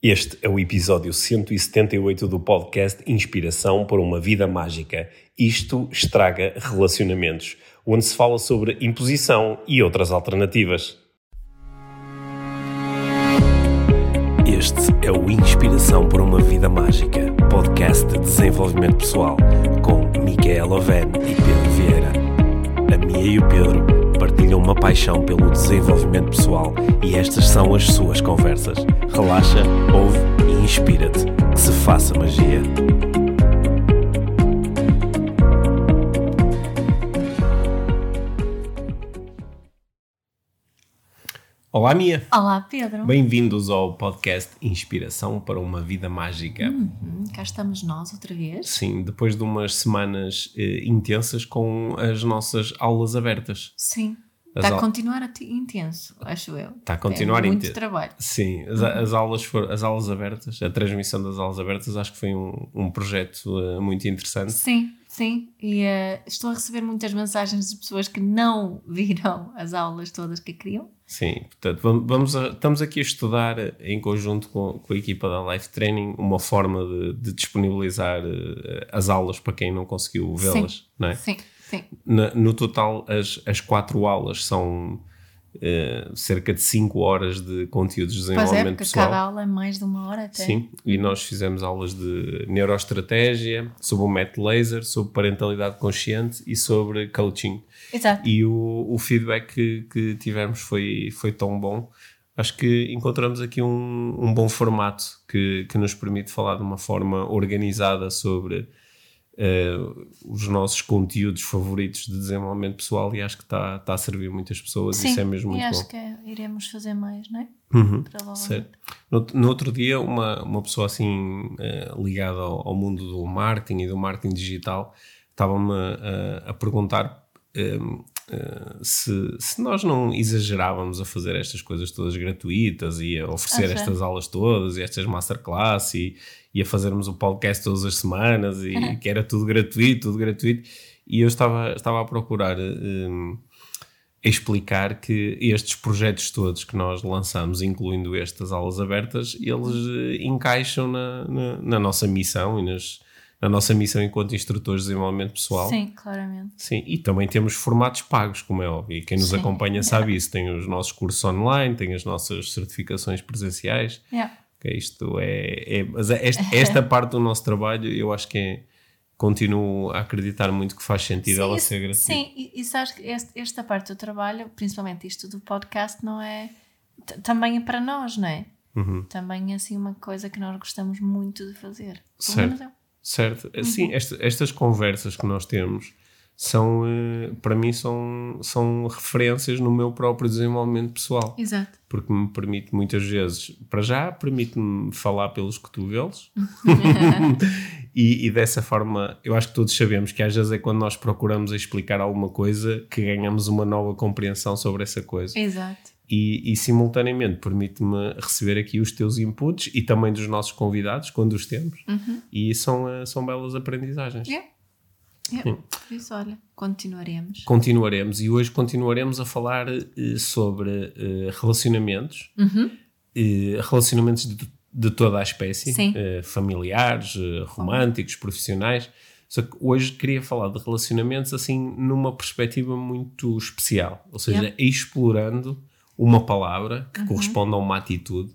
Este é o episódio 178 do podcast Inspiração para uma Vida Mágica. Isto estraga relacionamentos, onde se fala sobre imposição e outras alternativas. Este é o Inspiração para uma Vida Mágica, podcast de desenvolvimento pessoal, com Micaela Oven e Pedro Vieira. A Mia e o Pedro partilham uma paixão pelo desenvolvimento pessoal e estas são as suas conversas. Relaxa, ouve e inspira-te. Que se faça magia. Olá, Mia. Olá, Pedro. Bem-vindos ao podcast Inspiração para uma Vida Mágica. Uhum, cá estamos nós outra vez. Sim, depois de umas semanas eh, intensas com as nossas aulas abertas. Sim. Está a continuar a intenso, acho eu. Está a continuar é muito intenso. trabalho. Sim, as, as aulas as aulas abertas, a transmissão das aulas abertas, acho que foi um, um projeto eh, muito interessante. Sim, sim. E eh, estou a receber muitas mensagens de pessoas que não viram as aulas todas que queriam. Sim, portanto, vamos, vamos a- estamos aqui a estudar eh, em conjunto com, com a equipa da Life Training uma forma de, de disponibilizar eh, as aulas para quem não conseguiu vê-las, não é? Sim, sim. Na- no total, as, as quatro aulas são eh, cerca de cinco horas de conteúdos de Pois é, desenvolvimento porque pessoal. cada aula é mais de uma hora até. Sim, e nós fizemos aulas de neuroestratégia, sobre o método laser, sobre parentalidade consciente e sobre coaching. Exato. E o, o feedback que, que tivemos foi, foi tão bom. Acho que encontramos aqui um, um bom formato que, que nos permite falar de uma forma organizada sobre eh, os nossos conteúdos favoritos de desenvolvimento pessoal e acho que está está a servir muitas pessoas. Sim, Isso é mesmo e muito acho bom. que é- iremos fazer mais, não é? Uhum. Certo. No, no outro dia, uma, uma pessoa assim eh, ligada ao, ao mundo do marketing e do marketing digital estava-me a, a perguntar em, eh, se, se nós não exagerávamos a fazer estas coisas todas gratuitas e a oferecer Ah, estas aulas todas e estas masterclass e, e a fazermos o podcast todas as semanas e que era tudo gratuito, tudo gratuito. E eu estava, estava a procurar em, explicar que estes projetos todos que nós lançamos, incluindo estas aulas abertas, eles eh, encaixam na, na, na nossa missão e nas, na nossa missão enquanto instrutores de desenvolvimento pessoal. Sim, claramente. Sim, e também temos formatos pagos, como é óbvio. E quem nos Sim. acompanha sabe isso. Tem os nossos cursos online, tem as nossas certificações presenciais. Yeah. Isto é, é- mas esta, esta parte do nosso trabalho eu acho que é, continuo a acreditar muito que faz sentido ela isso- ser gratuita. Sim, e, e sabes que esta parte do trabalho, principalmente isto do podcast, não é. Também é para nós, não é? Uhum. Também é assim uma coisa que nós gostamos muito de fazer. Pelo Certo. menos eu. Certo. Uhum. Sim, esta- estas conversas que nós temos são, eh, para mim, são, são referências no meu próprio desenvolvimento pessoal. Exato. Porque me permite muitas vezes, para já, permite-me falar pelos cotovelos e, e dessa forma, eu acho que todos sabemos que às vezes é quando nós procuramos explicar alguma coisa que ganhamos uma nova compreensão sobre essa coisa Exato. E, e, simultaneamente permite-me receber aqui os teus inputs e também dos nossos convidados quando os temos e são, eh, são belas aprendizagens. Yeah. Yeah. Por isso, olha, continuaremos. Continuaremos e hoje continuaremos a falar eh, sobre eh, relacionamentos, eh, relacionamentos de, de toda a espécie, Sim. familiares, românticos, profissionais. Só que hoje queria falar de relacionamentos assim numa perspectiva muito especial, ou seja, Yeah. explorando uma palavra Uhum. que corresponde a uma atitude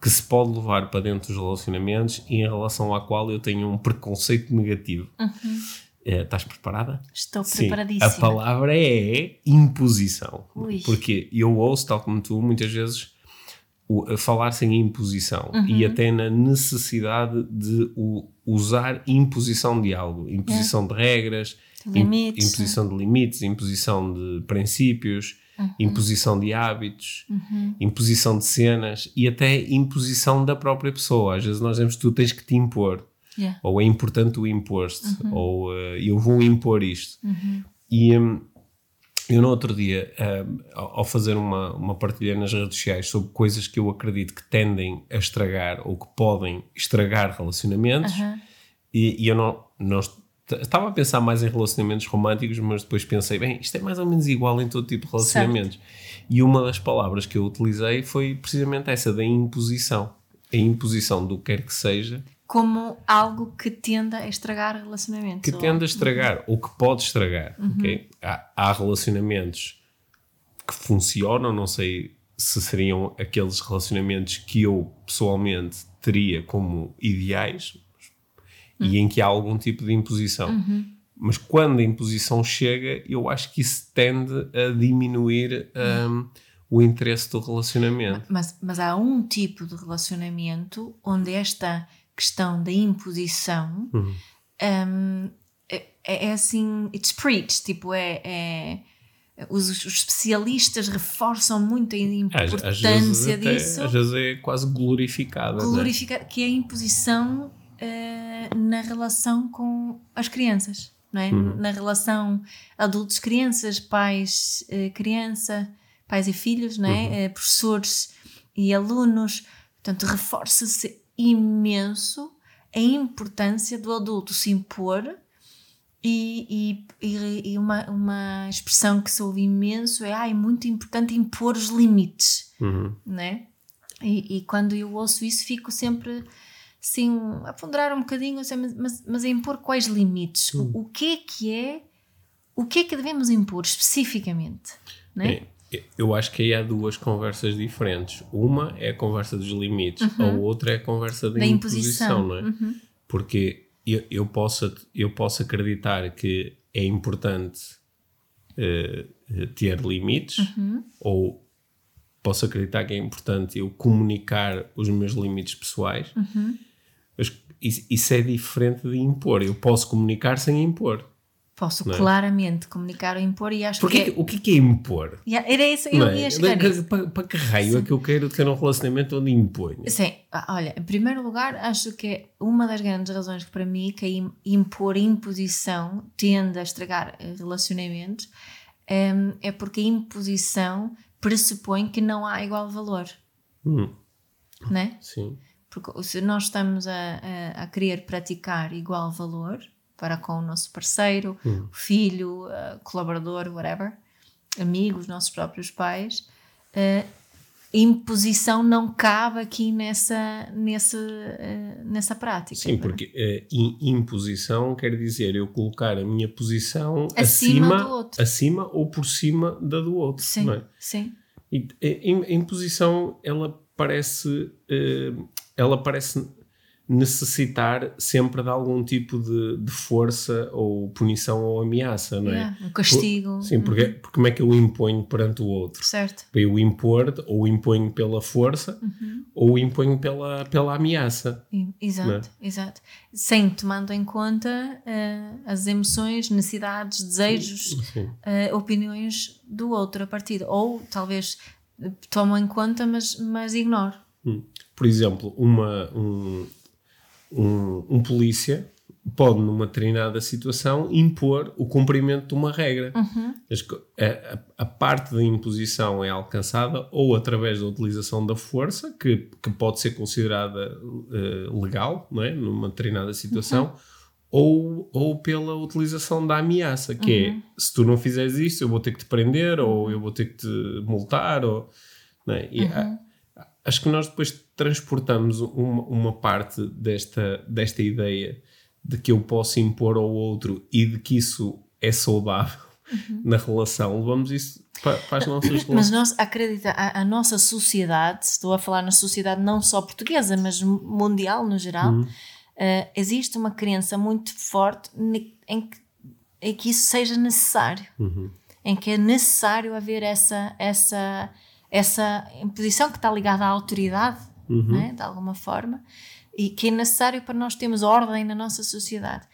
que se pode levar para dentro dos relacionamentos e em relação à qual eu tenho um preconceito negativo. Eh, estás preparada? Estou Sim, preparadíssima. a palavra é imposição. Ui. Porque eu ouço, tal como tu, muitas vezes o- a falar sem imposição Uhum. e até na necessidade de o- usar imposição de algo, imposição de regras, De limites. im- imposição de limites, imposição de princípios, Uhum. imposição de hábitos, imposição de cenas e até imposição da própria pessoa. Às vezes nós dizemos que tu tens que te impor Yeah. ou é importante o imposto, ou eh, eu vou impor isto. Uhum. E hum, eu no outro dia, hum, ao fazer uma, uma partilha nas redes sociais sobre coisas que eu acredito que tendem a estragar ou que podem estragar relacionamentos, e, e eu não, não estava a pensar mais em relacionamentos românticos, mas depois pensei, bem, isto é mais ou menos igual em todo tipo de relacionamentos. E uma das palavras que eu utilizei foi precisamente essa, da imposição. a imposição do que quer que seja como algo que tenda a estragar relacionamentos. que ou- tende a estragar ou que pode estragar. ok? Há, há relacionamentos que funcionam, não sei se seriam aqueles relacionamentos que eu pessoalmente teria como ideais e em que há algum tipo de imposição. Mas quando a imposição chega, eu acho que isso tende a diminuir hum, o interesse do relacionamento. Mas, mas há um tipo de relacionamento onde esta questão da imposição Uhum. hum, é, é assim, it's preached, tipo, é, é- os, os especialistas reforçam muito a Às, importância às até- disso, às vezes é quase glorificada. não é? que é a imposição eh, na relação com as crianças, não é? Uhum. Na relação adultos-crianças, pais-criança, pais e filhos, não Uhum. é? Eh, professores e alunos. Portanto, reforça-se imenso a importância do adulto se impor e, e, e- e uma, uma expressão que se ouve imenso é ah, é muito importante impor os limites Uhum. né? E, e quando eu ouço isso, fico sempre a ponderar um bocadinho, mas, mas, a impor quais limites? O, o que é que é? O que é que devemos impor especificamente? Né? É, eu acho que aí há duas conversas diferentes. Uma é a conversa dos limites, a outra é a conversa da, Da imposição, imposição. não é? Porque eu, eu, posso, eu posso acreditar que é importante eh, ter limites, ou posso acreditar que é importante eu comunicar os meus limites pessoais, mas isso, é diferente de impor. Eu posso comunicar sem impor. Posso Não é? claramente comunicar ou impor e acho Porque que. o que é que é impor? é- Yeah, Era isso, eu Não é? ia chegar. Para, para que raio é que eu quero ter um relacionamento onde imponho? Sim, ah, olha, em primeiro lugar, acho que é uma das grandes razões que para mim que impor imposição tende a estragar eh, relacionamentos em, é porque a imposição pressupõe que não há igual valor, Hum, né? sim. Porque se nós estamos a, a, a querer praticar igual valor para com o nosso parceiro, filho, eh, colaborador, whatever, amigos, nossos próprios pais, eh, a imposição não cabe aqui nessa, nessa, eh, nessa prática. Sim, é? porque eh, im- imposição quer dizer eu colocar a minha posição Acima acima, do outro. acima ou por cima da do outro. Sim, é? sim. E a imposição ela parece, eh, ela parece necessitar sempre de algum tipo de, de força ou punição ou ameaça, não é? Yeah, um castigo. Sim, porque, porque como é que eu imponho perante o outro? Certo. Eu impor, ou imponho pela força, Uhum. ou imponho pela, pela ameaça. Exato, é? exato. Sem tomando em conta eh, as emoções, necessidades, desejos, eh, opiniões do outro a partir. Ou talvez eh, tomo em conta, mas, mas ignoro. Hum. Por exemplo, uma, um, um, um polícia pode, numa determinada situação, impor o cumprimento de uma regra. Co- a, a- parte da imposição é alcançada ou através da utilização da força, que, que pode ser considerada eh, legal, não é? numa determinada situação, ou, ou pela utilização da ameaça, que é se tu não fizeres isto, eu vou ter que te prender, ou eu vou ter que te multar, ou, não é? E a- acho que nós depois transportamos uma, uma parte desta, desta ideia de que eu posso impor ao outro e de que isso é saudável na relação, levamos isso para, para as nossas Mas relações. nós acredita, a, a nossa sociedade, estou a falar na sociedade não só portuguesa, mas mundial no geral, eh, existe uma crença muito forte em que, em que isso seja necessário. Em que é necessário haver essa, essa, essa imposição que está ligada à autoridade, né, de alguma forma, e que é necessário para nós termos ordem na nossa sociedade.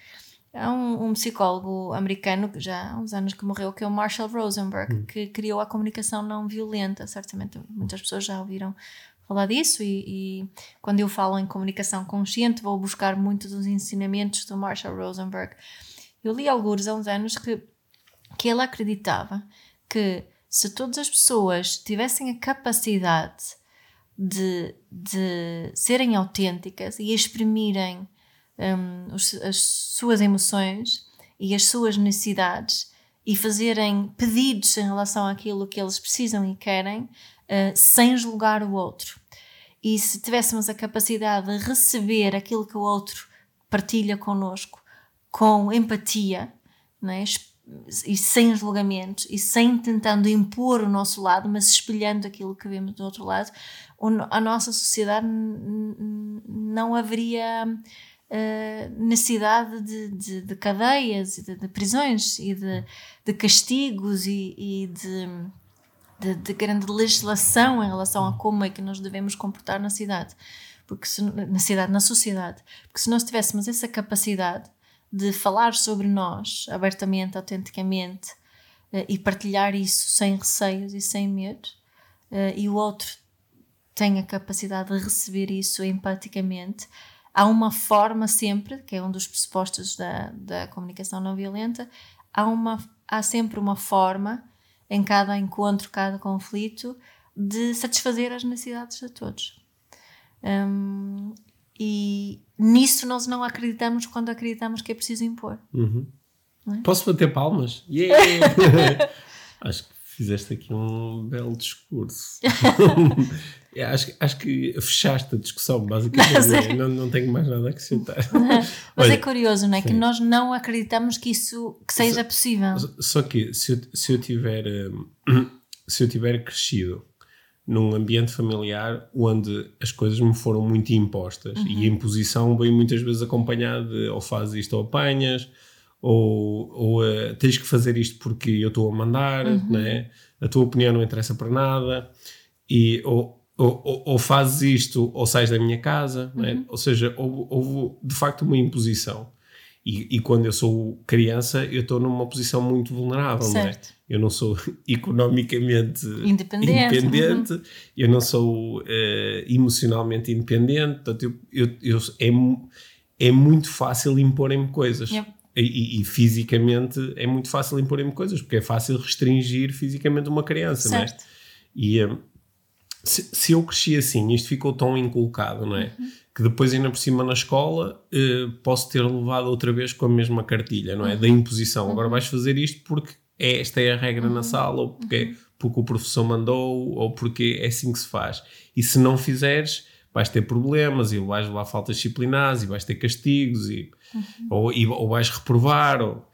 Há um, um psicólogo americano que já há uns anos que morreu, que é o Marshall Rosenberg, que criou a comunicação não violenta. Certamente muitas pessoas já ouviram falar disso, e, e quando eu falo em comunicação consciente, vou buscar muito dos ensinamentos do Marshall Rosenberg. Eu li alguns há uns anos que, que ele acreditava que se todas as pessoas tivessem a capacidade de, de serem autênticas e exprimirem hum, os- as suas emoções e as suas necessidades e fazerem pedidos em relação àquilo que eles precisam e querem, eh, sem julgar o outro. E se tivéssemos a capacidade de receber aquilo que o outro partilha connosco com empatia, não é? E sem julgamentos e sem tentando impor o nosso lado, mas espelhando aquilo que vemos do outro lado, a nossa sociedade não haveria uh, necessidade de, de, de, cadeias, de, de prisões e de, de castigos e, e de, de, grande legislação em relação a como é que nós devemos comportar na cidade, porque se, na cidade, na sociedade, porque se nós tivéssemos essa capacidade de falar sobre nós abertamente, autenticamente uh, e partilhar isso sem receios e sem medo, uh, e o outro tem a capacidade de receber isso empaticamente, há uma forma sempre, que é um dos pressupostos da, da comunicação não violenta, há, uma, há sempre uma forma em cada encontro, cada conflito, de satisfazer as necessidades de todos. Um, e nisso nós não acreditamos quando acreditamos que é preciso impor. Uhum. É? Posso bater palmas? Yeah! acho que fizeste aqui um belo discurso. é, acho, acho que fechaste a discussão, basicamente. É. não, não tenho mais nada a acrescentar. Mas Olha, é curioso, não é? Sim. Que nós não acreditamos que isso que seja possível. Só que se eu, se eu tiver hum, se eu tiver crescido num ambiente familiar onde as coisas me foram muito impostas uhum. e a imposição vem muitas vezes acompanhada de ou fazes isto ou apanhas ou, ou uh, tens que fazer isto porque eu estou a mandar, uhum. né? a tua opinião não interessa para nada e ou, ou, ou fazes isto ou sais da minha casa, né? uhum. né? ou seja, houve, houve de facto uma imposição. E, e, quando eu sou criança, eu estou numa posição muito vulnerável, certo. não é? Eu não sou economicamente independente, independente uhum. eu não sou uh, emocionalmente independente, portanto, eu, eu, eu, é, é muito fácil imporem-me coisas. Yep. E, e, fisicamente é muito fácil imporem-me coisas, porque é fácil restringir fisicamente uma criança, certo. não é? E uh, se, se, eu cresci assim, isto ficou tão inculcado, não é? Uhum que depois ainda por cima na escola eh, posso ter levado outra vez com a mesma cartilha, não é? Da imposição. Agora vais fazer isto porque é, esta é a regra na sala, ou porque, uhum. porque o professor mandou, ou porque é assim que se faz. E se não fizeres, vais ter problemas e vais levar faltas disciplinares e vais ter castigos e, uhum. ou, e, ou vais reprovar. Ou,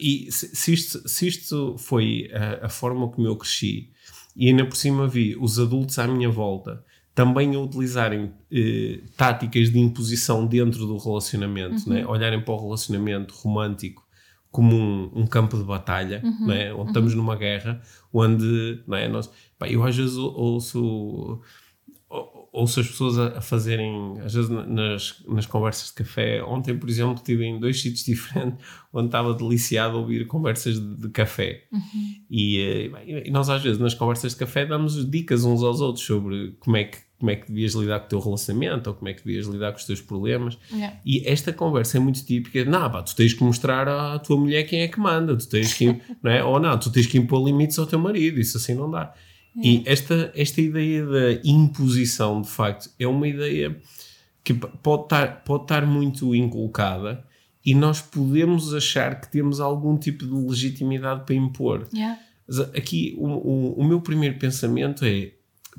e se, se, isto, se isto foi a, a forma como eu cresci e ainda por cima vi os adultos à minha volta também a utilizarem eh, táticas de imposição dentro do relacionamento, uhum. né? olharem para o relacionamento romântico como um, um campo de batalha, uhum. né? onde uhum. estamos numa guerra, onde né, nós, pá, eu às vezes ouço, ouço as pessoas a, a, fazerem, às vezes nas, nas conversas de café. Ontem, por exemplo, estive em dois sítios diferentes onde estava deliciado a ouvir conversas de, de café. Uhum. E, eh, e, nós, às vezes, nas conversas de café, damos dicas uns aos outros sobre como é que como é que devias lidar com o teu relacionamento ou como é que devias lidar com os teus problemas. Yeah. E esta conversa é muito típica. Não, pá, tu tens que mostrar à tua mulher quem é que manda, tu tens que, não é? ou não, tu tens que impor limites ao teu marido, isso assim não dá. E esta, esta ideia da imposição, de facto, é uma ideia que pode estar, pode estar muito inculcada e nós podemos achar que temos algum tipo de legitimidade para impor. Yeah. Aqui, o, o, o meu primeiro pensamento é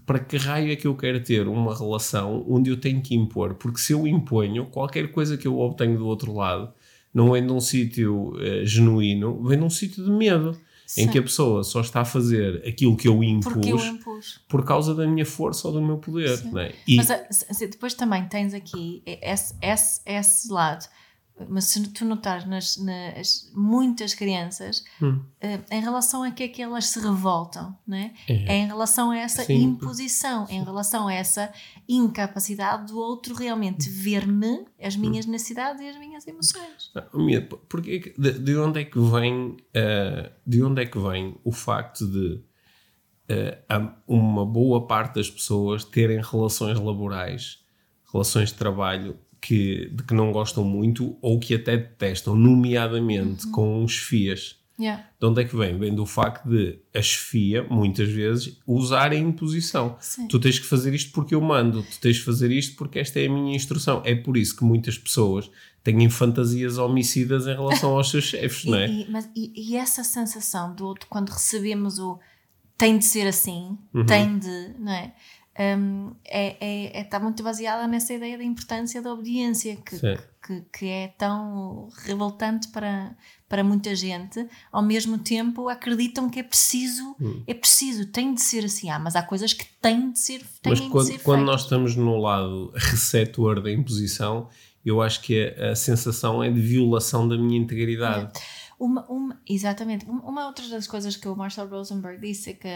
para que raio é que eu quero ter uma relação onde eu tenho que impor? Porque se eu imponho, qualquer coisa que eu obtenho do outro lado não vem de um sítio uh, genuíno, vem de um sítio de medo. Sim. em que a pessoa só está a fazer aquilo que eu impus, eu impus. por causa da minha força ou do meu poder. É? E... Mas assim, depois também tens aqui esse, esse, esse lado mas se tu notares nas, nas muitas crianças hum. uh, em relação a que é que elas se revoltam né? é. é em relação a essa Sim. imposição Sim. em relação a essa incapacidade do outro realmente ver-me as minhas hum. necessidades e as minhas emoções porque de, de, onde é que vem uh, de onde é que vem o facto de uh, uma boa parte das pessoas terem relações laborais relações de trabalho que, de que não gostam muito ou que até detestam, nomeadamente uhum. com os FIAs. Yeah. De onde é que vem? Vem do facto de a chefia, muitas vezes, usar a imposição. Sim. Tu tens que fazer isto porque eu mando, tu tens que fazer isto porque esta é a minha instrução. É por isso que muitas pessoas têm fantasias homicidas em relação aos seus chefes, não é? E, mas, e, e, essa sensação do quando recebemos o tem de ser assim, uhum. tem de, não é? Um, é, é, é, está muito baseada nessa ideia da importância da obediência, que, que, que, é tão revoltante para, para muita gente. Ao mesmo tempo, acreditam que é preciso, hum. é preciso, tem de ser assim. Ah, mas há coisas que têm de ser têm Mas quando, ser quando nós estamos no lado receptor da imposição, eu acho que a, a sensação é de violação da minha integridade. É. Uma, uma, exatamente. Uma outra das coisas que o Marshall Rosenberg disse é que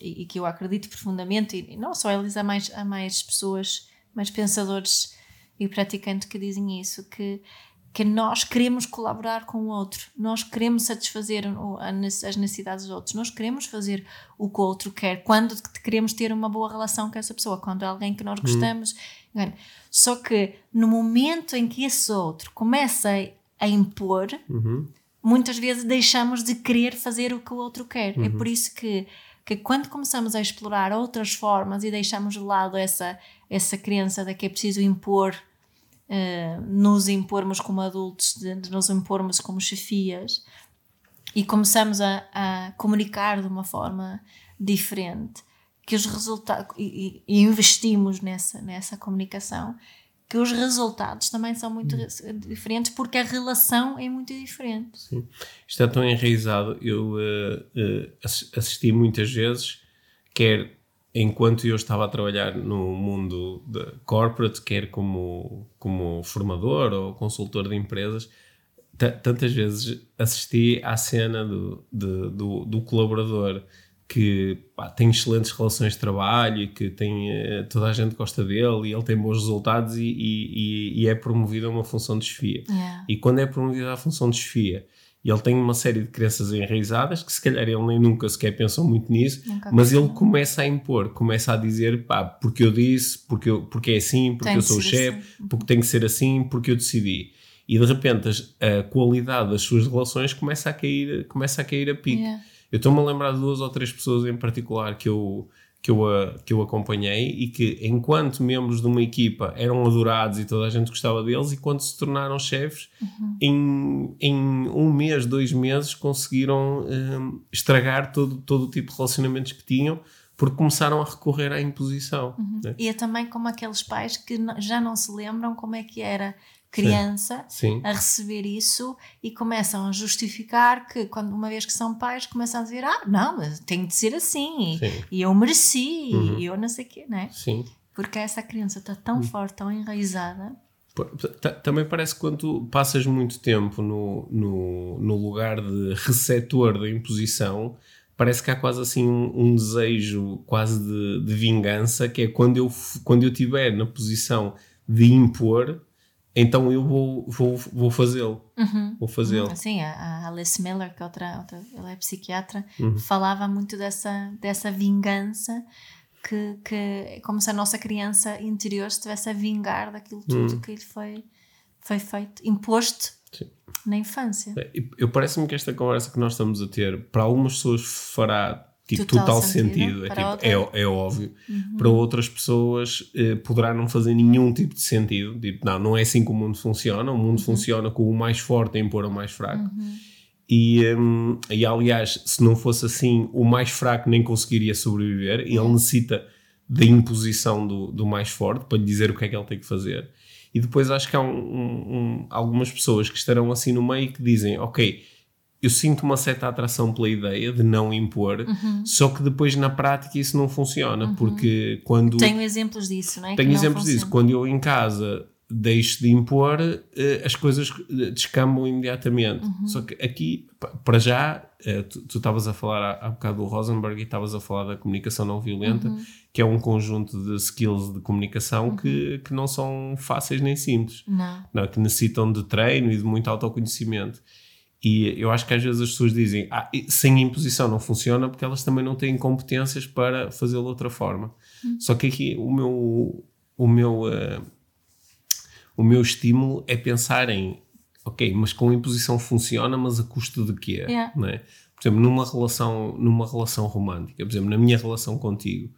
e, e, que eu acredito profundamente, e não só eles, há mais, há mais pessoas, mais pensadores e praticantes que dizem isso, que, que nós queremos colaborar com o outro, nós queremos satisfazer as necessidades dos outros, nós queremos fazer o que o outro quer, quando queremos ter uma boa relação com essa pessoa, quando é alguém que nós uhum. gostamos. Uhum. Só que no momento em que esse outro começa a impor, uhum. muitas vezes deixamos de querer fazer o que o outro quer. É uhum. É por isso que que quando começamos a explorar outras formas e deixamos de lado essa, essa crença de que é preciso impor, uh, nos impormos como adultos, de, de, nos impormos como chefias, e começamos a, a comunicar de uma forma diferente, que os resultados, e, e investimos nessa, nessa comunicação, que os resultados também são muito hum. diferentes porque a relação é muito diferente. Sim. Está tão enraizado. Eu uh, uh, assisti muitas vezes, quer enquanto eu estava a trabalhar no mundo de corporate, quer como, como formador ou consultor de empresas, tantas vezes assisti à cena do, de, do, do colaborador que pá, tem excelentes relações de trabalho e que tem, eh, toda a gente gosta dele e ele tem bons resultados e, e, e é promovido a uma função de chefia. Yeah. E quando é promovido à função de chefia, ele tem uma série de crenças enraizadas que se calhar ele nem nunca sequer pensou muito nisso, nunca mas ele começa a impor, começa a dizer, pá, porque eu disse, porque, eu, porque é assim, porque tem eu sou o chefe, assim. porque tem que ser assim, porque eu decidi. E de repente a, a qualidade das suas relações começa a cair, começa a cair a pique. Yeah. Eu estou-me a lembrar de duas ou três pessoas em particular que eu, que eu, que eu acompanhei e que, enquanto membros de uma equipa, eram adorados e toda a gente gostava deles, e quando se tornaram chefes, uhum. em, em um mês, dois meses, conseguiram um, estragar todo, todo o tipo de relacionamentos que tinham porque começaram a recorrer à imposição. Uhum. Né? E é também como aqueles pais que já não se lembram como é que era criança sim, sim. a receber isso e começam a justificar que, quando uma vez que são pais, começam a dizer: Ah, não, mas tem de ser assim, sim. e eu mereci, uhum. e eu não sei o quê, né? Sim. Porque essa criança está tão uhum. forte, tão enraizada. Também parece que quando passas muito tempo no, no, no lugar de receptor da imposição, parece que há quase assim um, um desejo quase de, de, vingança, que é quando eu, quando eu estiver na posição de impor, então eu vou, vou, vou fazê-lo. Uhum. Vou fazê-lo. Uhum. Sim, a Alice Miller, que é outra, outra ela é psiquiatra, uhum. falava muito dessa, dessa vingança que, que é como se a nossa criança interior estivesse a vingar daquilo tudo uhum. que lhe foi, foi feito, imposto Sim. na infância. É, eu parece-me que esta conversa que nós estamos a ter, para algumas pessoas fará tipo, total, total sentido, sentido. É, tipo, é, é, óbvio. Uhum. Para outras pessoas eh, poderá não fazer nenhum tipo de sentido. Tipo, não, não é assim que o mundo funciona. O mundo uhum. funciona com o mais forte a impor o mais fraco. Uhum. E, um, e aliás, se não fosse assim, o mais fraco nem conseguiria sobreviver. E ele necessita da imposição do, do mais forte para lhe dizer o que é que ele tem que fazer. E depois acho que há um, um, algumas pessoas que estarão assim no meio que dizem: Ok, eu sinto uma certa atração pela ideia de não impor, uhum. só que depois na prática isso não funciona, uhum. porque quando... Tenho exemplos disso, não é? Tenho exemplos disso. Quando eu em casa deixo de impor, eh, as coisas eh, descambam imediatamente. Uhum. Só que aqui, para já, eh, tu estavas a falar há, bocado do Rosenberg e estavas a falar da comunicação não violenta, uhum. que é um conjunto de skills de comunicação uhum. que, que não são fáceis nem simples. Não. não. Que necessitam de treino e de muito autoconhecimento. E eu acho que às vezes as pessoas dizem ah, sem imposição não funciona porque elas também não têm competências para fazê-lo de outra forma. Hum. Só que aqui o meu, o, meu, uh, o meu estímulo é pensar em ok, mas com imposição funciona, mas a custo de quê? Yeah. Não é? Por exemplo, numa relação, numa relação romântica, por exemplo, na minha relação contigo,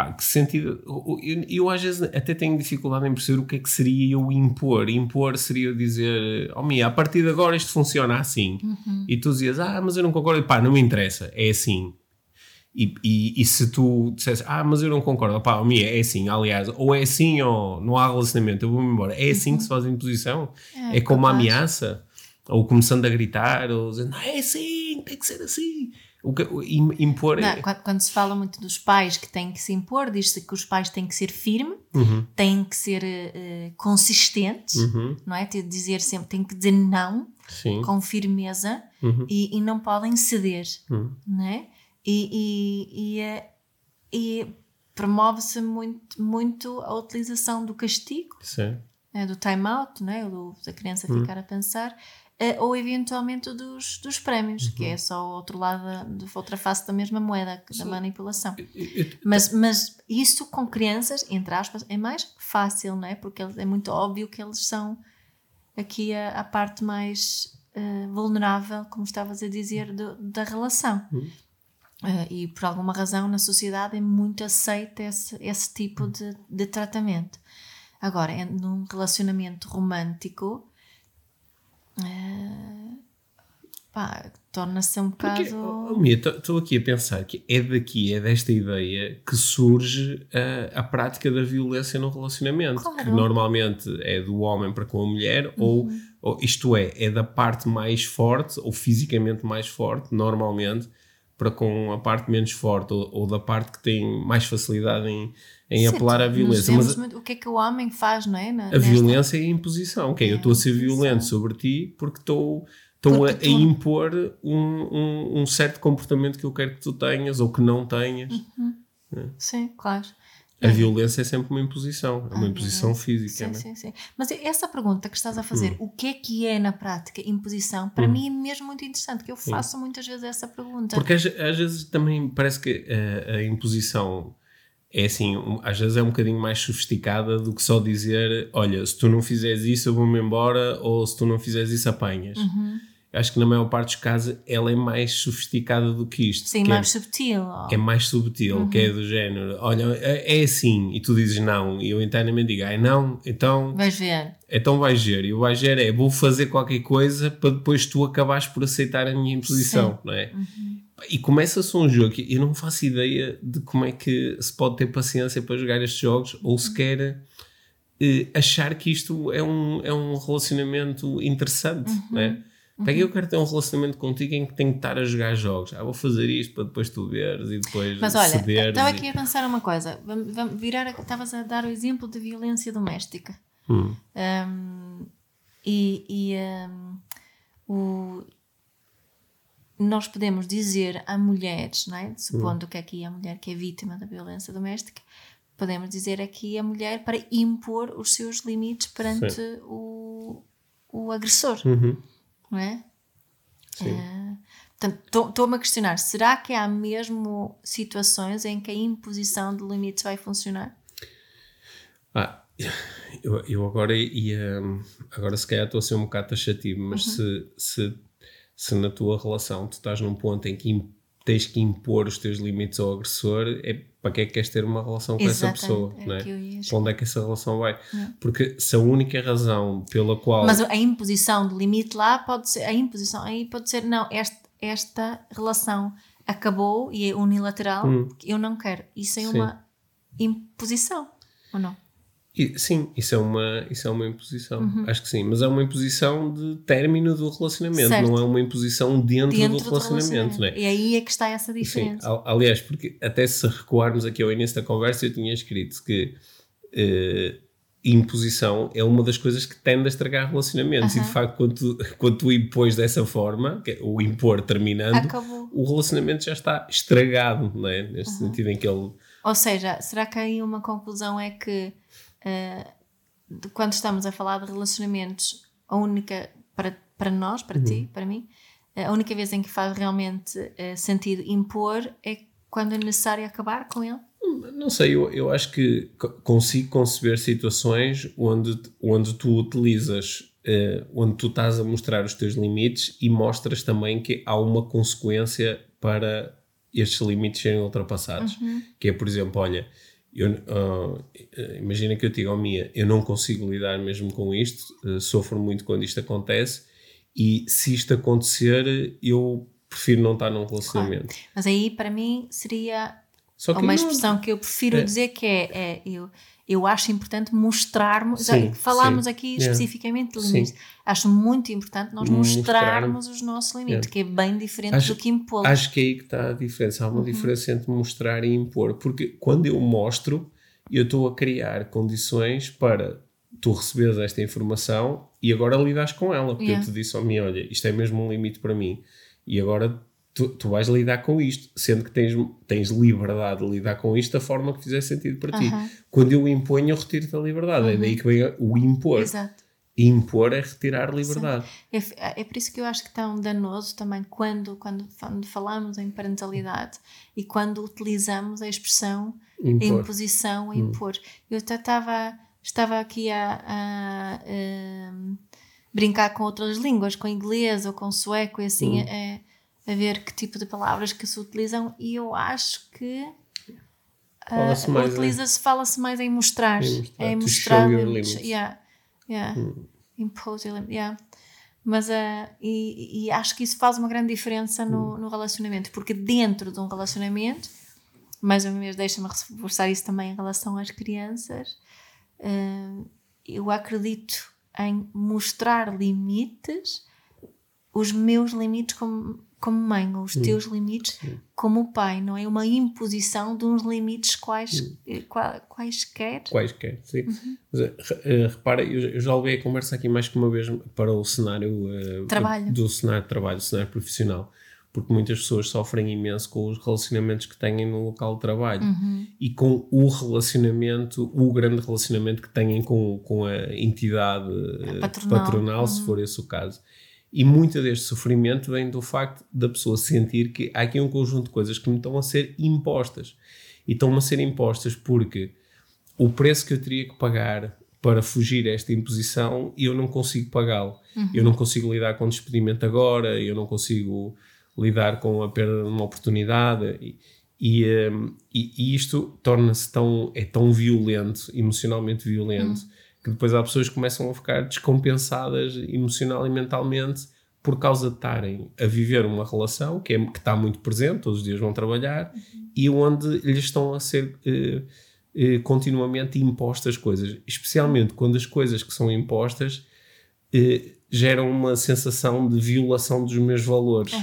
ah, que sentido. Eu, eu, às vezes até tenho dificuldade em perceber o que é que seria eu impor. Impor seria eu dizer, oh Mia, a partir de agora isto funciona assim. Uhum. E tu dizias, ah, mas eu não concordo. Pá, não me interessa, é assim. E, e, e, se tu dissesse, ah, mas eu não concordo, pá, Mia, é assim, aliás, ou é assim ou não há relacionamento, eu vou-me embora. É assim que se faz a imposição? É, é como uma ameaça? Ou começando a gritar, ou dizendo, não, é assim, tem que ser assim. O que, impor não, é... quando, quando, se fala muito dos pais que têm que se impor, diz-se que os pais têm que ser firmes, uhum. têm que ser uh, consistentes, uhum. não é? Tem que dizer sempre, têm que dizer não Sim. com firmeza uhum. e, e, não podem ceder, uhum. não é? E, e, e, é, e promove-se muito, muito a utilização do castigo, é, do time-out, não é? Do, da criança uhum. ficar a pensar Uh, ou eventualmente dos, dos prémios, uhum. que é só o outro lado, da, outra face da mesma moeda, da manipulação. Mas, mas isso com crianças, entre aspas, é mais fácil, não é? Porque é muito óbvio que eles são aqui a, a parte mais uh, vulnerável, como estavas a dizer, do, da relação. Uhum. Uh, e por alguma razão na sociedade é muito aceito esse, esse tipo uhum. de, de tratamento. Agora, é, num relacionamento romântico, uh, torna-se um bocado. Estou aqui a pensar que é daqui, é desta ideia que surge a, a prática da violência no relacionamento, claro. que normalmente é do homem para com a mulher, uhum. ou, ou isto é, é da parte mais forte, ou fisicamente mais forte, normalmente, para com a parte menos forte, ou, ou da parte que tem mais facilidade em em Sim, apelar à violência. Mas muito, o que é que o homem faz, não é? Na, a nesta... violência é a imposição. Ok, é, eu estou a ser violento sobre ti porque estou estou a, a, impor um, um, um, certo comportamento que eu quero que tu tenhas ou que não tenhas. Uhum. É. Sim, claro. A é. violência é sempre uma imposição, é uma imposição física. Sim, sim, sim. Mas essa pergunta que estás a fazer, hum. o que é que é na prática imposição, para hum. mim é mesmo muito interessante, que eu faço sim. muitas vezes essa pergunta. Porque às, às vezes também parece que a, a imposição é assim, um, às vezes é um bocadinho mais sofisticada do que só dizer: olha, se tu não fizeres isso, eu vou-me embora, ou se tu não fizeres isso, apanhas. Uhum. Acho que na maior parte dos casos ela é mais sofisticada do que isto. Sim, que mais é, subtil. É mais subtil, uhum. que é do género: olha, é, é, assim, e tu dizes não, e eu internamente digo: ah, não, então. Vais ver. Então vais ver, e o vais ver é: vou fazer qualquer coisa para depois tu acabares por aceitar a minha imposição, Sim. não é? Uhum. E começa-se um jogo eu não faço ideia de como é que se pode ter paciência para jogar estes jogos ou sequer eh, achar que isto é um, é um relacionamento interessante, uhum. né? Para que eu quero ter um relacionamento contigo em que tenho que estar a jogar jogos? Ah, vou fazer isto para depois tu veres e depois Mas olha, estava aqui a pensar uma coisa. Virar, estavas a dar o exemplo de violência doméstica. Hum. Um, e, e um, o, nós podemos dizer a mulheres, não é? supondo hum. que aqui a mulher que é vítima da violência doméstica, podemos dizer aqui a mulher para impor os seus limites perante o, o agressor, uhum. Não é? Sim. Uh, portanto, estou-me a questionar: será que há mesmo situações em que a imposição de limites vai funcionar? Ah, eu, eu agora ia. Agora, se calhar, estou a ser um bocado taxativo, mas uhum. se, se se na tua relação tu estás num ponto em que tens que impor os teus limites ao agressor, é para que é que queres ter uma relação com Exatamente, essa pessoa? É é? Para onde é que essa relação vai? Não. Porque se a única razão pela qual. Mas a imposição de limite lá pode ser. A imposição aí pode ser, não, esta, esta relação acabou e é unilateral, hum. eu não quero. Isso é Sim. uma imposição, ou não? E, sim, isso é uma, isso é uma imposição. Uhum. Acho que sim. Mas é uma imposição de término do relacionamento, certo. não é uma imposição dentro, dentro do, do relacionamento. Né? E aí é que está essa diferença. Sim. Aliás, porque até se recuarmos aqui ao início da conversa, eu tinha escrito que uh, imposição é uma das coisas que tende a estragar relacionamentos. Uhum. E de facto, quando tu, quando tu impões dessa forma, é o impor terminando, Acabou. o relacionamento já está estragado, não é? neste uhum. sentido em que ele. Ou seja, será que aí uma conclusão é que uh, quando estamos a falar de relacionamentos, a única, para, para nós, para uhum. ti, para mim, a única vez em que faz realmente uh, sentido impor é quando é necessário acabar com ele? Não sei, eu, eu acho que consigo conceber situações onde, onde tu utilizas, uh, onde tu estás a mostrar os teus limites e mostras também que há uma consequência para estes limites serem ultrapassados. Uhum. Que é, por exemplo, olha, eu, uh, imagina que eu digo, oh, Mia, eu não consigo lidar mesmo com isto, uh, sofro muito quando isto acontece, e se isto acontecer, eu prefiro não estar num relacionamento. Claro. Mas aí, para mim, seria uma expressão que eu prefiro É. dizer que é, é eu, eu acho importante mostrarmos, Sim, já falámos sim. aqui Yeah. especificamente de Sim. limites. Acho muito importante nós Mostrar- mostrarmos os nossos limites, Yeah. que é bem diferente Acho- do que impô-los. Acho que é aí que está a diferença. Há uma diferença entre mostrar e impor. Porque quando eu mostro, eu estou a criar condições para tu receberes esta informação e agora lidares com ela. Porque Yeah. eu te disse ao mim, olha, isto é mesmo um limite para mim. E agora tu, tu vais lidar com isto. Sendo que tens, tens liberdade de lidar com isto da forma que fizer sentido para ti. Quando eu imponho, eu retiro-te a liberdade. É daí que vem o impor. Exato. Impor é retirar liberdade. É, é por isso que eu acho que tão danoso também quando, quando, quando falamos em parentalidade e quando utilizamos a expressão Impor. imposição, impor. Eu até estava estava aqui a, a, em, brincar com outras línguas, com inglês ou com sueco e assim a, a ver que tipo de palavras que se utilizam e eu acho que Fala-se ah, mais em- utiliza-se, fala-se mais em mostrar, Em mostrar, em to mostrar, limits. Yeah, yeah. Impose your limits, yeah. Mas ah, e, e acho que isso faz uma grande diferença no, no relacionamento, porque dentro de um relacionamento, mais uma vez deixa-me reforçar isso também em relação às crianças, ah, eu acredito em mostrar limites, os meus limites como, como mãe, ou os teus limites como pai, não é uma imposição de uns limites quais, eh, qua- quaisquer. Quaisquer, sim. Uhum. Mas, eh, repara, eu, já levei a conversa aqui mais que uma vez para o cenário eh, Trabalho. do cenário de trabalho, do cenário profissional, porque muitas pessoas sofrem imenso com os relacionamentos que têm no local de trabalho Uhum. e com o relacionamento, o grande relacionamento que têm com, com a entidade eh, patronal. patronal, se for esse o caso. E muito deste sofrimento vem do facto da pessoa sentir que há aqui um conjunto de coisas que me estão a ser impostas. E estão-me a ser impostas porque o preço que eu teria que pagar para fugir a esta imposição eu não consigo pagá-lo. Eu não consigo lidar com o despedimento agora, eu não consigo lidar com a perda de uma oportunidade. E, e, hum, e- e isto torna-se tão, é tão violento, emocionalmente violento, que depois há pessoas que começam a ficar descompensadas emocional e mentalmente por causa de estarem a viver uma relação que, é, que está muito presente, todos os dias vão trabalhar, e onde lhes estão a ser eh, eh, continuamente impostas coisas. Especialmente quando as coisas que são impostas eh, geram uma sensação de violação dos meus valores.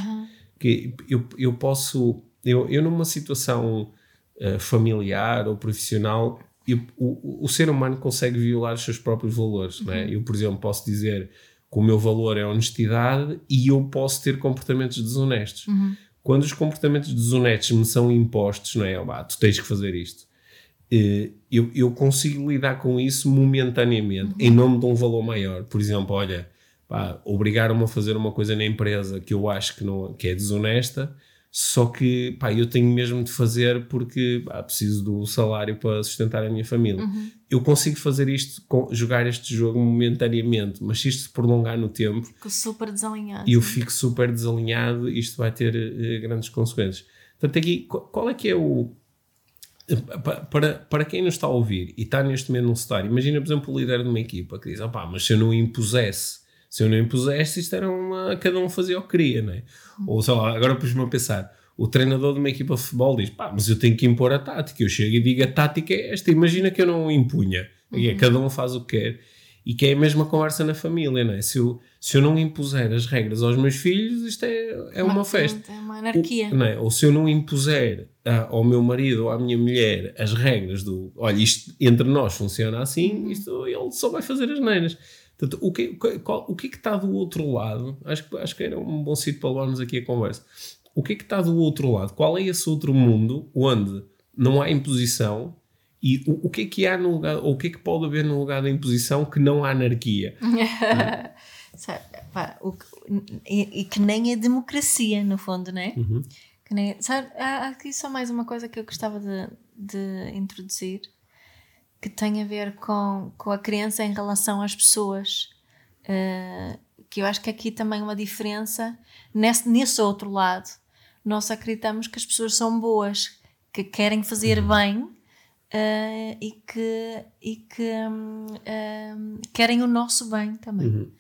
Que eu, eu posso, eu, eu numa situação eh, familiar ou profissional, eu- o, o ser humano consegue violar os seus próprios valores. Não é? Eu, por exemplo, posso dizer que o meu valor é honestidade e eu posso ter comportamentos desonestos. Quando os comportamentos desonestos me são impostos, não é? Ah, tu tens que fazer isto. Eh, Eu, eu consigo lidar com isso momentaneamente, em nome de um valor maior. Por exemplo, olha, obrigaram-me a fazer uma coisa na empresa que eu acho que, não, que é desonesta, só que pá, eu tenho mesmo de fazer porque pá, preciso do salário para sustentar a minha família. Eu consigo fazer isto, com- jogar este jogo momentaneamente, mas se isto se prolongar no tempo, Ficou super desalinhado. e eu fico super desalinhado, isto vai ter eh, grandes consequências. Portanto, aqui, qu- qual é que é o. pa- Para, para quem nos está a ouvir e está neste momento num cenário, imagina, por exemplo, o líder de uma equipa que diz: opá, mas se eu não impusesse, se eu não impusesse, isto era uma. cada um fazia o que queria, não é? Ou sei lá, agora pus-me a pensar. O treinador de uma equipa de futebol diz: pá, mas eu tenho que impor a tática. Eu chego e digo: a tática é esta. Imagina que eu não impunha. E é, Cada um faz o que quer. E que é a mesma conversa na família, não é? Se eu, se eu não impuser as regras aos meus filhos, isto é, é uma festa. É uma anarquia. O- não é? Ou se eu não impuser ah, ao meu marido ou à minha mulher as regras do olha, isto entre nós funciona assim, isto ele só vai fazer as neiras. Portanto, o que, qual- o que é que está do outro lado? Acho, que- acho que era um bom sítio para levarmos aqui a conversa. O que é que está do outro lado? Qual é esse outro mundo onde não há imposição e o, o que é que há no lugar, ou o que é que pode haver no lugar da imposição que não há anarquia? Sabe, pá, o e, e que nem é democracia, no fundo, né? Uhum. Que nem, sabe, há há aqui só mais uma coisa que eu gostava de, de introduzir que tem a ver com, com a criança em relação às pessoas. Eh, que eu acho que aqui também uma diferença nesse, nesse outro lado. Nós acreditamos que as pessoas são boas, que querem fazer bem eh, e que, e que hum, hum, querem o nosso bem também.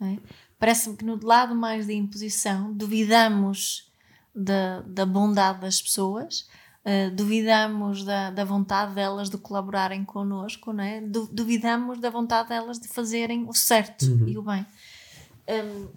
não é? Parece-me que no lado mais da imposição duvidamos da, da bondade das pessoas, uh, duvidamos da, da vontade delas de colaborarem connosco, não é? Du, duvidamos da vontade delas de fazerem o certo uhum. e o bem. Um,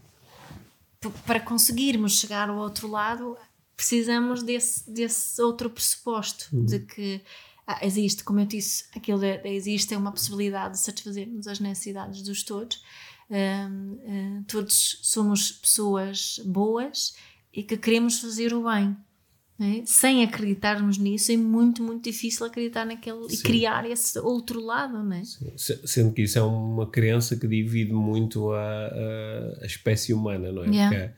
para conseguirmos chegar ao outro lado, precisamos desse, desse outro pressuposto uhum. de que ah, existe, como eu disse, aquilo de, de, existe uma possibilidade de satisfazermos as necessidades dos todos. Uh, todos somos pessoas boas e que queremos fazer o bem. É? Sem acreditarmos nisso, é muito, muito difícil acreditar naquele Sim. e criar esse outro lado, não é? Sendo que isso é uma crença que divide muito a, a, a espécie humana, não é? Yeah. Porque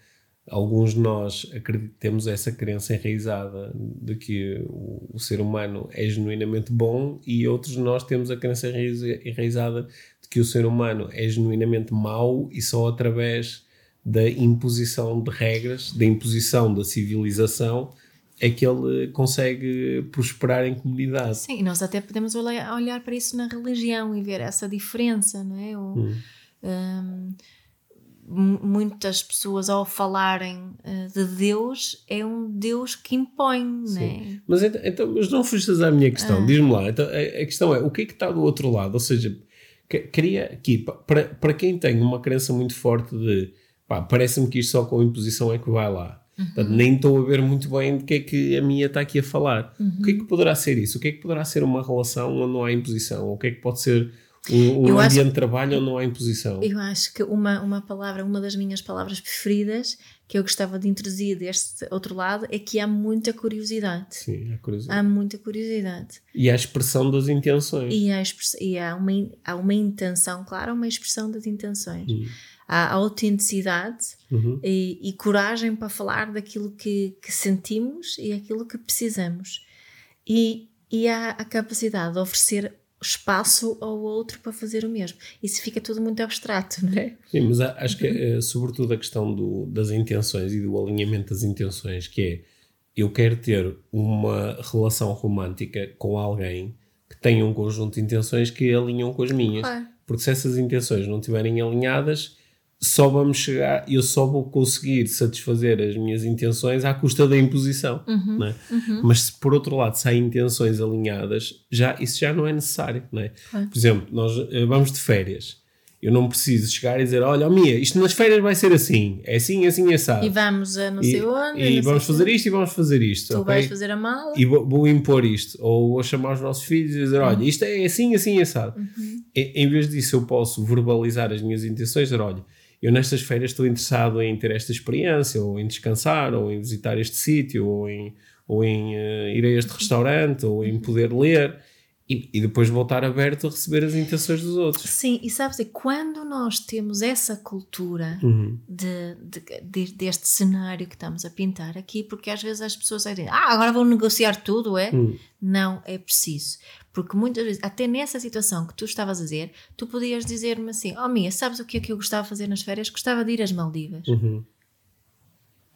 alguns de nós temos essa crença enraizada de que o, o, ser humano é genuinamente bom e outros de nós temos a crença enraizada de que o ser humano é genuinamente mau e só através da imposição de regras, da imposição da civilização é que ele consegue prosperar em comunidade. Sim, e nós até podemos olhar para isso na religião e ver essa diferença, não é? O, hum. um, muitas pessoas ao falarem uh, de Deus é um Deus que impõe, não é? Mas, então, mas não fugis à minha questão, ah. diz-me lá, então, a, a, questão é, o que é que está do outro lado? Ou seja, queria aqui, para, para quem tem uma crença muito forte de, parece-me que isto só com imposição é que vai lá, Uhum. Portanto, nem estou a ver muito bem do que é que a minha está aqui a falar. Uhum. O que é que poderá ser isso? O que é que poderá ser uma relação onde não há imposição? O que é que pode ser um, um ambiente de trabalho onde não há imposição? Eu acho que uma, uma palavra, uma das minhas palavras preferidas que eu gostava de introduzir deste outro lado é que há muita curiosidade. Sim, há curiosidade. Há muita curiosidade. E há a expressão das intenções. E há, e há, uma, há uma intenção, claro, uma expressão das intenções. Hum a autenticidade uhum. e, e, coragem para falar daquilo que, que, sentimos e aquilo que precisamos. E, e há a capacidade de oferecer espaço ao outro para fazer o mesmo. Isso fica tudo muito abstrato, não é? Sim, mas acho que é, sobretudo a questão do, das intenções e do alinhamento das intenções, que é eu quero ter uma relação romântica com alguém que tenha um conjunto de intenções que alinham com as minhas. Claro. Porque se essas intenções não estiverem alinhadas, só vamos chegar, eu só vou conseguir satisfazer as minhas intenções à custa da imposição. Uhum, é? uhum. Mas se por outro lado saem intenções alinhadas, já, isso já não é necessário. Não é? Por exemplo, nós eh, vamos de férias. Eu não preciso chegar e dizer: Olha, oh, Mia, isto nas férias vai ser assim, é assim, é assim, é assado. E vamos a não sei onde. E, vamos fazer isto e vamos fazer isto. Tu okay? vais fazer a mala. E vou, vou, impor isto. Ou vou chamar os nossos filhos e dizer: Olha, isto é assim, assim, assado. Uhum. E, em vez disso, eu posso verbalizar as minhas intenções, dizer: Olha eu nestas férias estou interessado em ter esta experiência, ou em descansar, ou em visitar este sítio, ou em, ou em uh, ir a este restaurante, ou em poder ler. E, e, depois voltar aberto a receber as intenções dos outros. Sim, e sabes, quando nós temos essa cultura uhum. de, de, de, deste cenário que estamos a pintar aqui, porque às vezes as pessoas dizem, ah, agora vão negociar tudo, é? Uhum. Não é preciso. Porque muitas vezes, até nessa situação que tu estavas a dizer, tu podias dizer-me assim: Oh, Mia, sabes o que é que eu gostava de fazer nas férias? Gostava de ir às Maldivas. Uhum.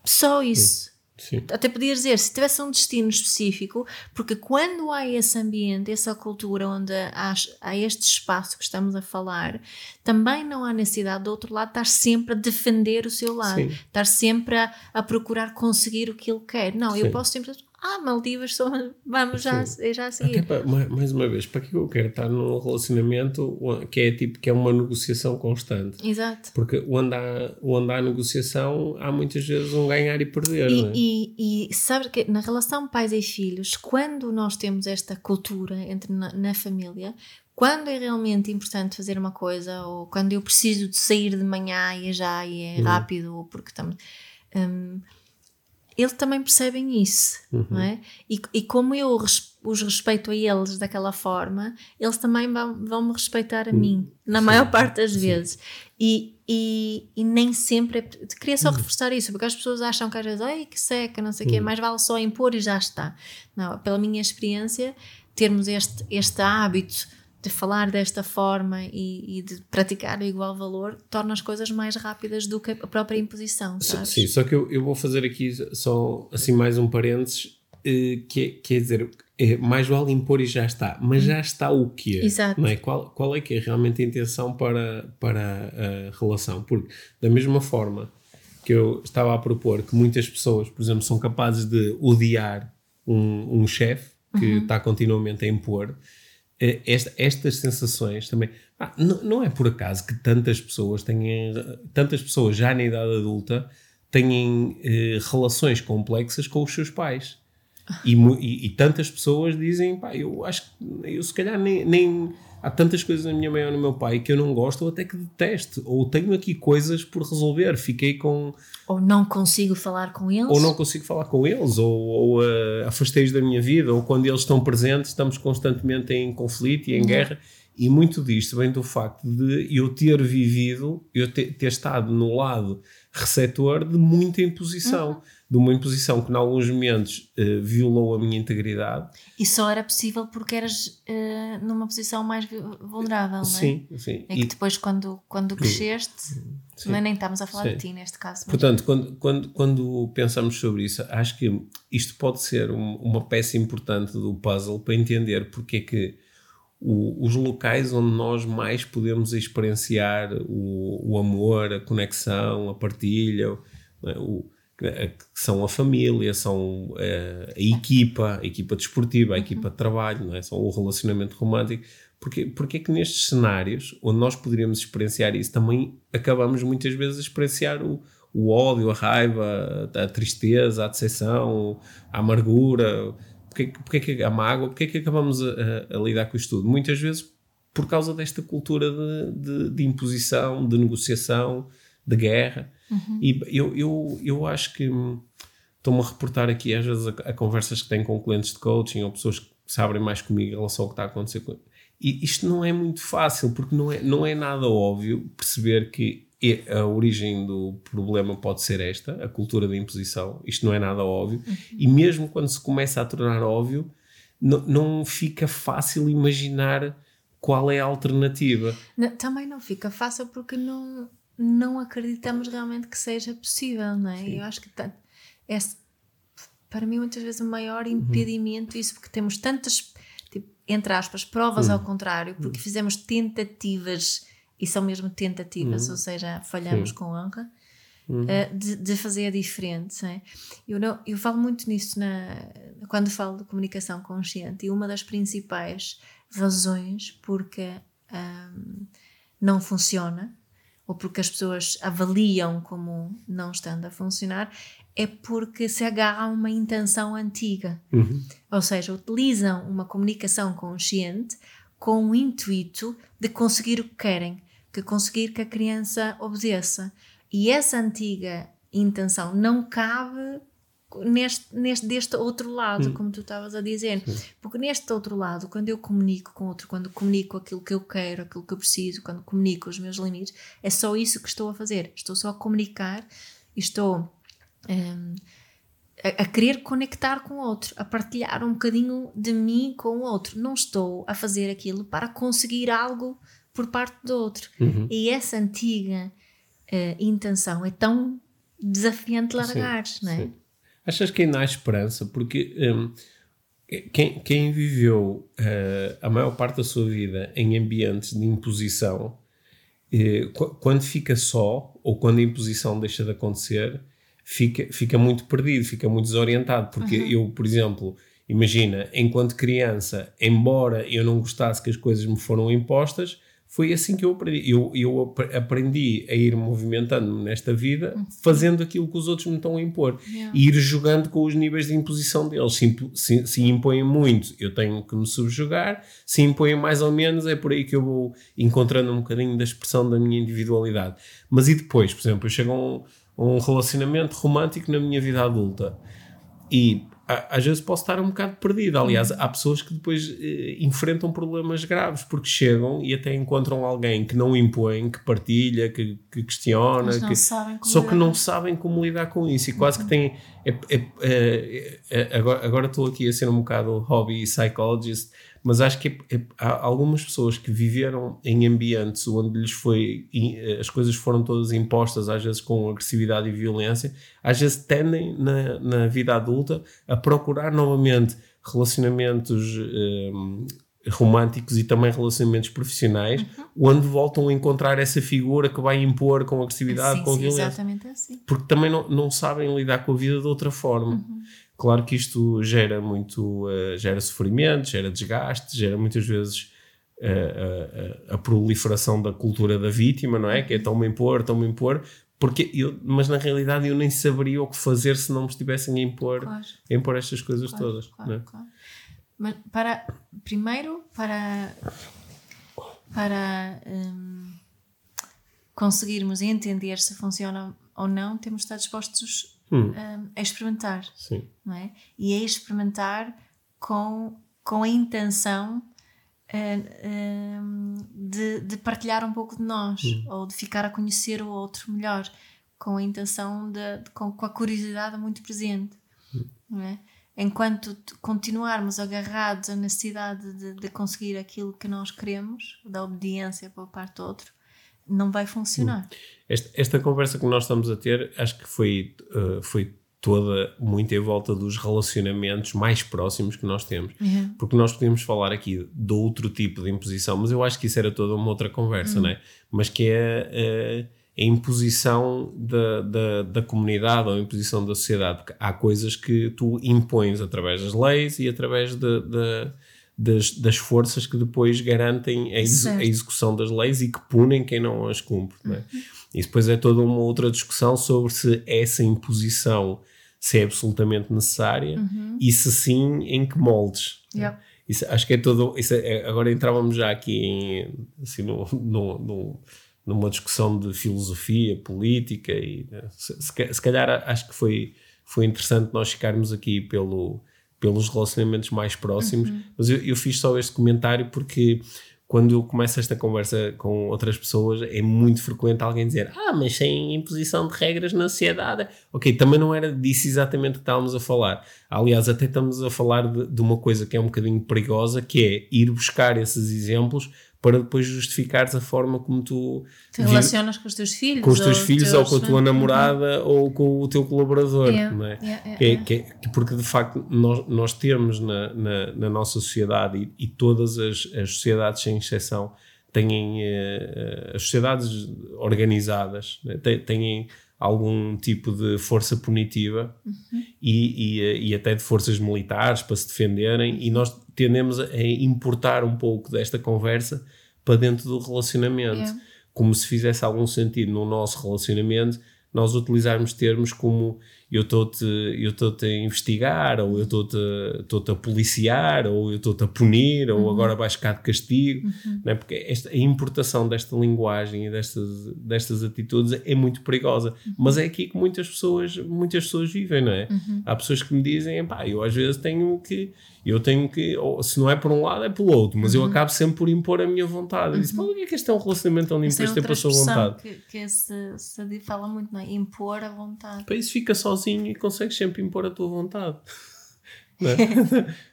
Só isso. Sim. Até podias dizer, se tivesse um destino específico, porque quando há esse ambiente, essa cultura onde há, há este espaço que estamos a falar, também não há necessidade do outro lado estar sempre a defender o seu lado, Sim. estar sempre a, a procurar conseguir o que ele quer. Não, Sim. eu posso sempre ah, Maldivas, só, vamos já, já a seguir. Para, mais uma vez, para que eu quero estar num relacionamento que é tipo que é uma negociação constante? Exato. Porque onde há, onde há negociação, há muitas vezes um ganhar e perder. E, é? e, e sabe que na relação pais e filhos, quando nós temos esta cultura entre na, na família, quando é realmente importante fazer uma coisa, ou quando eu preciso de sair de manhã e é já e é uhum. rápido, ou porque estamos. Um, eles também percebem isso, uhum. não é? E, e como eu os respeito a eles daquela forma, eles também vão, vão me respeitar a uhum. mim, na Sim. maior parte das Sim. vezes. E, e, e, nem sempre. É, queria só uhum. reforçar isso, porque as pessoas acham que às vezes, ai que seca, não sei o quê, uhum. mais vale só impor e já está. Não, pela minha experiência, termos este, este hábito de falar desta forma e, e, de praticar o igual valor torna as coisas mais rápidas do que a própria imposição. Sabes? Sim, só que eu, eu vou fazer aqui só assim mais um parênteses, eh, que é, quer dizer, é, mais vale impor e já está, mas já está o quê? Exato. Não é? qual, qual é que é realmente a intenção para, para a relação? Porque, da mesma forma que eu estava a propor que muitas pessoas, por exemplo, são capazes de odiar um, um chefe que uhum. está continuamente a impor. Eh, esta, estas sensações também. Ah, não, não, é por acaso que tantas pessoas têm. Tantas pessoas já na idade adulta têm eh, relações complexas com os seus pais. E, e, e, tantas pessoas dizem, pá, eu acho que eu se calhar nem, nem há tantas coisas na minha mãe ou no meu pai que eu não gosto ou até que detesto, ou tenho aqui coisas por resolver, fiquei com. Ou não consigo falar com eles. Ou não consigo falar com eles, ou, ou uh, afastei-os da minha vida, ou quando eles estão presentes estamos constantemente em conflito e em uhum. guerra. E muito disto vem do facto de eu ter vivido, eu ter, ter estado no lado receptor de muita imposição. Uhum de uma imposição que, em alguns momentos, uh, violou a minha integridade. E só era possível porque eras uh, numa posição mais vulnerável, não é? Sim, sim. É que depois, quando, quando cresceste, sim. nem estamos a falar sim. de ti neste caso. Mas... Portanto, quando, quando, quando pensamos sobre isso, acho que isto pode ser um, uma peça importante do puzzle para entender porque é que o, os locais onde nós mais podemos experienciar o, o amor, a conexão, a partilha, é? o que são a família, são a, a equipa, a equipa desportiva, a uhum. equipa de trabalho, não é? são o relacionamento romântico. Porque, porque é que nestes cenários, onde nós poderíamos experienciar isso, também acabamos muitas vezes a experienciar o, o ódio, a raiva, a, tristeza, a decepção, a amargura, porque, porque é que a mágoa, porque é que acabamos a, a, a, lidar com isto tudo? Muitas vezes por causa desta cultura de, de, de imposição, de negociação, de guerra. Uhum. E eu, eu, eu acho que estou-me a reportar aqui às vezes a, a, conversas que tenho com clientes de coaching ou pessoas que sabem mais comigo em relação ao que está a acontecer com e isto não é muito fácil porque não é, não é nada óbvio perceber que a origem do problema pode ser esta, a cultura da imposição. Isto não é nada óbvio. Uhum. E mesmo quando se começa a tornar óbvio, não, não fica fácil imaginar qual é a alternativa. Não, também não fica fácil porque não, não acreditamos realmente que seja possível, não é? Sim. Eu acho que é, para mim muitas vezes o maior uhum. impedimento uhum. isso porque temos tantas tipo, entre aspas provas uhum. ao contrário porque uhum. fizemos tentativas e são mesmo tentativas uhum. ou seja falhamos Sim. com honra uh, de, de, fazer diferente é? eu não eu falo muito nisso na quando falo de comunicação consciente e uma das principais razões porque um, não funciona ou porque as pessoas avaliam como não estando a funcionar, é porque se agarram a uma intenção antiga. Uhum. Ou seja, utilizam uma comunicação consciente com o intuito de conseguir o que querem, que conseguir que a criança obedeça. E essa antiga intenção não cabe neste, neste deste outro lado, hum. como tu estavas a dizer. Sim. Porque neste outro lado, quando eu comunico com outro, quando comunico aquilo que eu quero, aquilo que eu preciso, quando comunico os meus limites, é só isso que estou a fazer. Estou só a comunicar e estou um, a, a, querer conectar com o outro, a partilhar um bocadinho de mim com o outro. Não estou a fazer aquilo para conseguir algo por parte do outro. Uhum. E essa antiga uh, intenção é tão desafiante largar, não é? Sim. Achas que ainda há esperança? Porque um, quem, quem, viveu uh, a maior parte da sua vida em ambientes de imposição, uh, quando fica só, ou quando a imposição deixa de acontecer, fica, fica muito perdido, fica muito desorientado. Porque uhum. eu, por exemplo, imagina, enquanto criança, embora eu não gostasse que as coisas me foram impostas, foi assim que eu aprendi. Eu, eu aprendi a ir movimentando-me nesta vida, fazendo aquilo que os outros me estão a impor. Yeah. E ir jogando com os níveis de imposição deles. Se, se, se, impõem muito, eu tenho que me subjugar. Se impõem mais ou menos, é por aí que eu vou encontrando um bocadinho da expressão da minha individualidade. Mas e depois, por exemplo, eu chego a um, a um relacionamento romântico na minha vida adulta. E às vezes posso estar um bocado perdido. Aliás, há pessoas que depois eh, enfrentam problemas graves porque chegam e até encontram alguém que não impõe, que partilha, que, que questiona, que, só que não sabem como lidar com isso e quase uhum. que têm. É, é, é, é, agora, agora estou aqui a ser um bocado hobby psychologist, mas acho que é, é, há algumas pessoas que viveram em ambientes onde lhes foi eh, as coisas foram todas impostas, às vezes com agressividade e violência, às vezes tendem na, na vida adulta a procurar novamente relacionamentos um, românticos e também relacionamentos profissionais, uhum. onde voltam a encontrar essa figura que vai impor com agressividade, sim, com sim, violência. Exatamente assim. Porque também não, não sabem lidar com a vida de outra forma. Uhum. Claro que isto gera muito, uh, gera sofrimento, gera desgaste, gera muitas vezes uh, a proliferação da cultura da vítima, não é? Que é uhum. tão-me impor, tão-me impor, porque eu, mas na realidade eu nem saberia o que fazer se não me estivessem a impor, claro. a impor estas coisas claro, todas. Claro, é? claro. Mas para, primeiro, para, para um, conseguirmos entender se funciona ou não, temos de estar dispostos hum. um, a experimentar. Sim. Não é? E a experimentar com, com a intenção uh, de, de, partilhar um pouco de nós hum. ou de ficar a conhecer o outro melhor, com a intenção de, de com, com, a curiosidade muito presente. Hum. Não é? enquanto continuarmos agarrados à necessidade de, de, conseguir aquilo que nós queremos, da obediência para parte do outro, não vai funcionar. Hum. Esta, esta, conversa que nós estamos a ter, acho que foi, uh, foi toda muito em volta dos relacionamentos mais próximos que nós temos. Uhum. Porque nós podemos falar aqui de outro tipo de imposição, mas eu acho que isso era toda uma outra conversa, uhum. né? Mas que é. Uh, a imposição da, da, da, comunidade ou a imposição da sociedade. Porque há coisas que tu impões através das leis e através de, de, das, das forças que depois garantem a, ex, a, execução das leis e que punem quem não as cumpre. Uhum. Né? Isso depois é toda uma outra discussão sobre se essa imposição se é absolutamente necessária uhum. e se sim, em que moldes. Yep. Isso, acho que é todo. É, agora entrávamos já aqui em, assim, no, no, no numa discussão de filosofia, política e né, se, se, calhar acho que foi, foi interessante nós ficarmos aqui pelo, pelos relacionamentos mais próximos, uhum. mas eu, eu, fiz só este comentário porque quando eu começo esta conversa com outras pessoas é muito frequente alguém dizer ah, mas sem imposição de regras na sociedade. Ok, também não era disso exatamente que estávamos a falar. Aliás até estamos a falar de, de uma coisa que é um bocadinho perigosa que é ir buscar esses exemplos para depois justificares a forma como tu te relacionas com os teus filhos, com os teus filhos teus... ou com a tua namorada uhum. ou com o teu colaborador, yeah, não é? Yeah, yeah, que, é, que, é, porque de facto nós, nós temos na, na, na nossa sociedade e, e, todas as, as sociedades sem exceção têm uh, as sociedades organizadas né? têm algum tipo de força punitiva uhum. e, e, eh, e, até de forças militares para se defenderem, e nós tendemos a importar um pouco desta conversa para dentro do relacionamento, yeah. como se fizesse algum sentido no nosso relacionamento nós utilizarmos termos como eu estou-te eu estou a investigar, ou eu estou-te estou a policiar, ou eu estou-te a punir, ou uhum. agora vais ficar de castigo, uhum. não é? porque esta, a importação desta linguagem e destas, destas atitudes é muito perigosa. Uhum. Mas é aqui que muitas pessoas, muitas pessoas vivem, não é? Uhum. Há pessoas que me dizem, pá, eu às vezes tenho que eu tenho que, ou, se não é por um lado, é pelo outro, mas uhum. eu acabo sempre por impor a minha vontade. Uhum. Eu disse, mas o que é que este é um relacionamento onde impões sempre a sua vontade? Que, que se, se fala muito, não é? Impor a vontade. Para isso fica sozinho e consegues sempre impor a tua vontade. não é?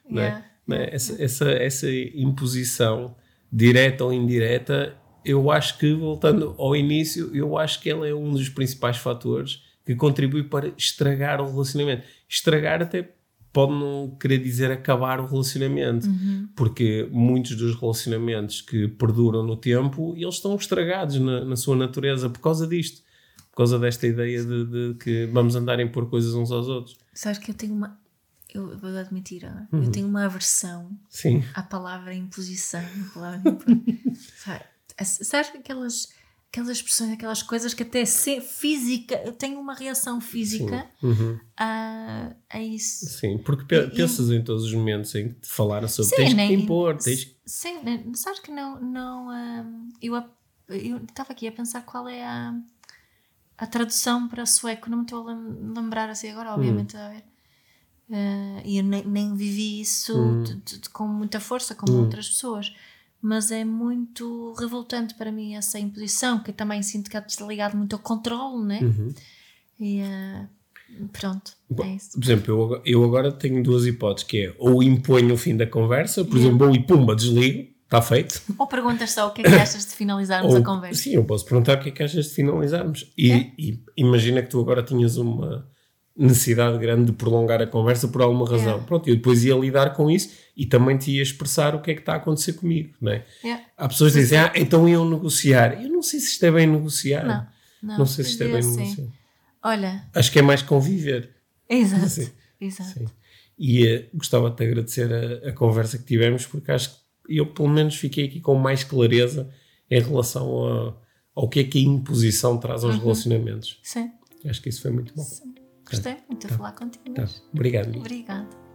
não é? Não é? Essa, essa, essa imposição, direta ou indireta, eu acho que, voltando ao início, eu acho que ela é um dos principais fatores que contribui para estragar o relacionamento. Estragar até pode não querer dizer acabar o relacionamento, uhum. porque muitos dos relacionamentos que perduram no tempo, eles estão estragados na, na sua natureza por causa disto, causa desta ideia de, de, que vamos andar a impor coisas uns aos outros. Sabes que eu tenho uma, eu vou admitir, uhum. eu tenho uma aversão Sim. à palavra imposição, à palavra impor. Sabes que aquelas aquelas expressões, aquelas coisas que até ser física, eu tenho uma reação física uhum. a, a isso. Sim, porque e, pensas e, em todos os momentos em que te falaram sobre sim, tens nem, que impor, tens Sim, sabes que não, não um, eu estava aqui a pensar qual é a, a tradução para sueco, não me estou a lembrar assim agora, obviamente, hum. a ver. Uh, e eu nem, nem vivi isso hum. com muita força como hum. outras pessoas mas é muito revoltante para mim essa imposição, que também sinto que está ligado muito ao controle, né? Uhum. E uh, pronto, Bom, é isso. Por exemplo, eu, eu agora tenho duas hipóteses, que é ou imponho o fim da conversa, por yeah. exemplo, ou e pumba, desligo, está feito. Ou perguntas só o que é que achas de finalizarmos ou, a conversa. Sim, eu posso perguntar o que é que achas de finalizarmos. E, é? e imagina que tu agora tinhas uma necessidade grande de prolongar a conversa por alguma razão. Yeah. Pronto, eu depois ia lidar com isso e também te ia expressar o que é que está a acontecer comigo, não é? Yeah. Há pessoas que dizem, ah, então iam negociar. Eu não sei se isto é bem negociar. Não, não, Não sei se isto é bem assim, negociar. Olha, Acho que é mais conviver. exato. Sim. exato. Sim. E eh, gostava de te agradecer a, a conversa que tivemos, porque acho que eu, pelo menos, fiquei aqui com mais clareza em relação a- ao que é que a imposição traz Uhum. aos relacionamentos. Sim, Acho que isso foi muito bom. gostei muito de falar contigo. Tá. mesmo. Obrigado. Obrigada.